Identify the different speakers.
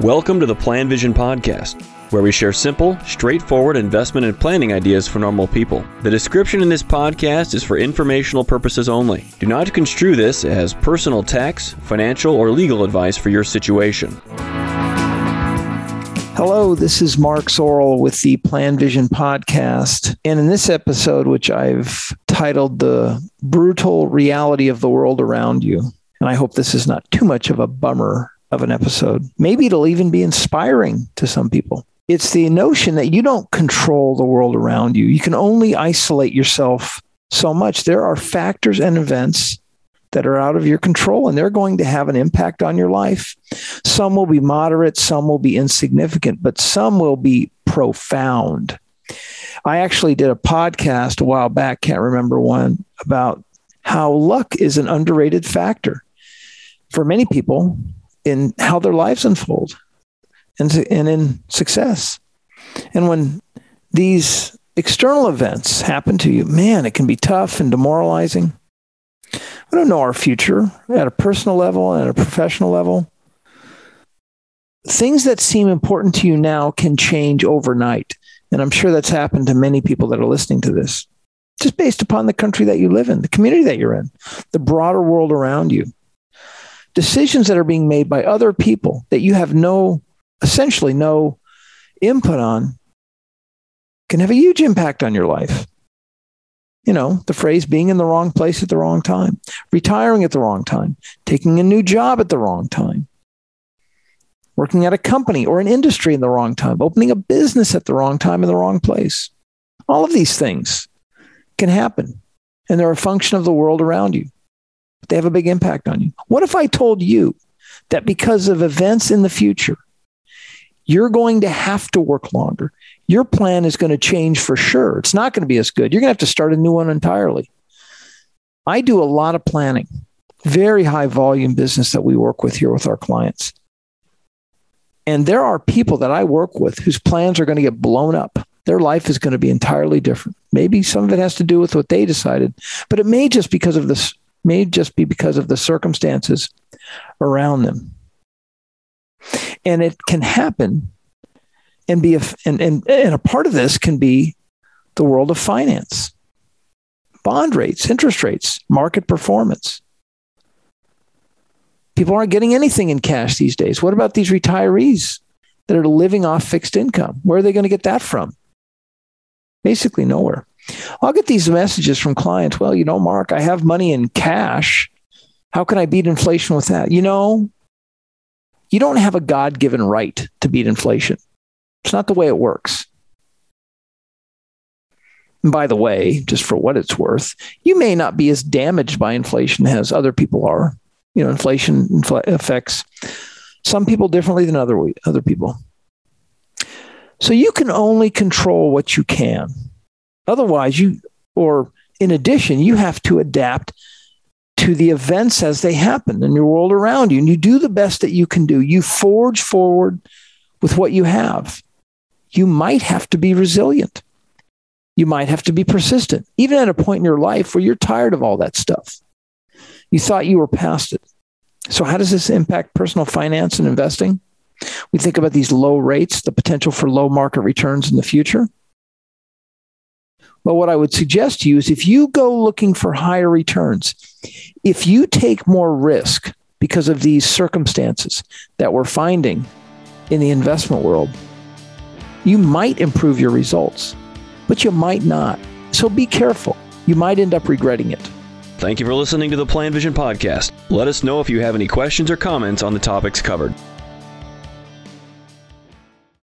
Speaker 1: Welcome to the Plan Vision Podcast, where we share simple, straightforward investment and planning ideas for normal people. The description in this podcast is for informational purposes only. Do not construe this as personal tax, financial, or legal advice for your situation.
Speaker 2: Hello, this is Mark Zoril with the Plan Vision podcast. And in this episode, which I've titled The Brutal Reality of the World Around You, and I hope this is not too much of a bummer of an episode. Maybe it'll even be inspiring to some people. It's the notion that you don't control the world around you. You can only isolate yourself so much. There are factors and events that are out of your control and they're going to have an impact on your life. Some will be moderate, some will be insignificant, but some will be profound. I actually did a podcast a while back, can't remember one, about how luck is an underrated factor. For many people, in how their lives unfold and, and in success. And when these external events happen to you, man, it can be tough and demoralizing. We don't know our future at a personal level and at a professional level. Things that seem important to you now can change overnight. And I'm sure that's happened to many people that are listening to this, just based upon the country that you live in, the community that you're in, the broader world around you decisions that are being made by other people that you have no, essentially no input on can have a huge impact on your life. You know, the phrase being in the wrong place at the wrong time, retiring at the wrong time, taking a new job at the wrong time, working at a company or an industry in the wrong time, opening a business at the wrong time in the wrong place. All of these things can happen, and they're a function of the world around you they have a big impact on you. What if I told you that because of events in the future, you're going to have to work longer? Your plan is going to change for sure. It's not going to be as good. You're going to have to start a new one entirely. I do a lot of planning, very high volume business that we work with here with our clients. And there are people that I work with whose plans are going to get blown up. Their life is going to be entirely different. Maybe some of it has to do with what they decided, but it may just because of this may just be because of the circumstances around them. And it can happen and be a, and, and, and a part of this can be the world of finance, bond rates, interest rates, market performance. People aren't getting anything in cash these days. What about these retirees that are living off fixed income? Where are they going to get that from? Basically, nowhere. I'll get these messages from clients. Well, you know, Mark, I have money in cash. How can I beat inflation with that? You know, you don't have a God given right to beat inflation. It's not the way it works. And by the way, just for what it's worth, you may not be as damaged by inflation as other people are. You know, inflation infl- affects some people differently than other other people. So you can only control what you can. Otherwise, you, or in addition, you have to adapt to the events as they happen in your world around you. And you do the best that you can do. You forge forward with what you have. You might have to be resilient. You might have to be persistent, even at a point in your life where you're tired of all that stuff. You thought you were past it. So, how does this impact personal finance and investing? We think about these low rates, the potential for low market returns in the future. But what I would suggest to you is if you go looking for higher returns, if you take more risk because of these circumstances that we're finding in the investment world, you might improve your results, but you might not. So be careful. You might end up regretting it.
Speaker 1: Thank you for listening to the Plan Vision podcast. Let us know if you have any questions or comments on the topics covered.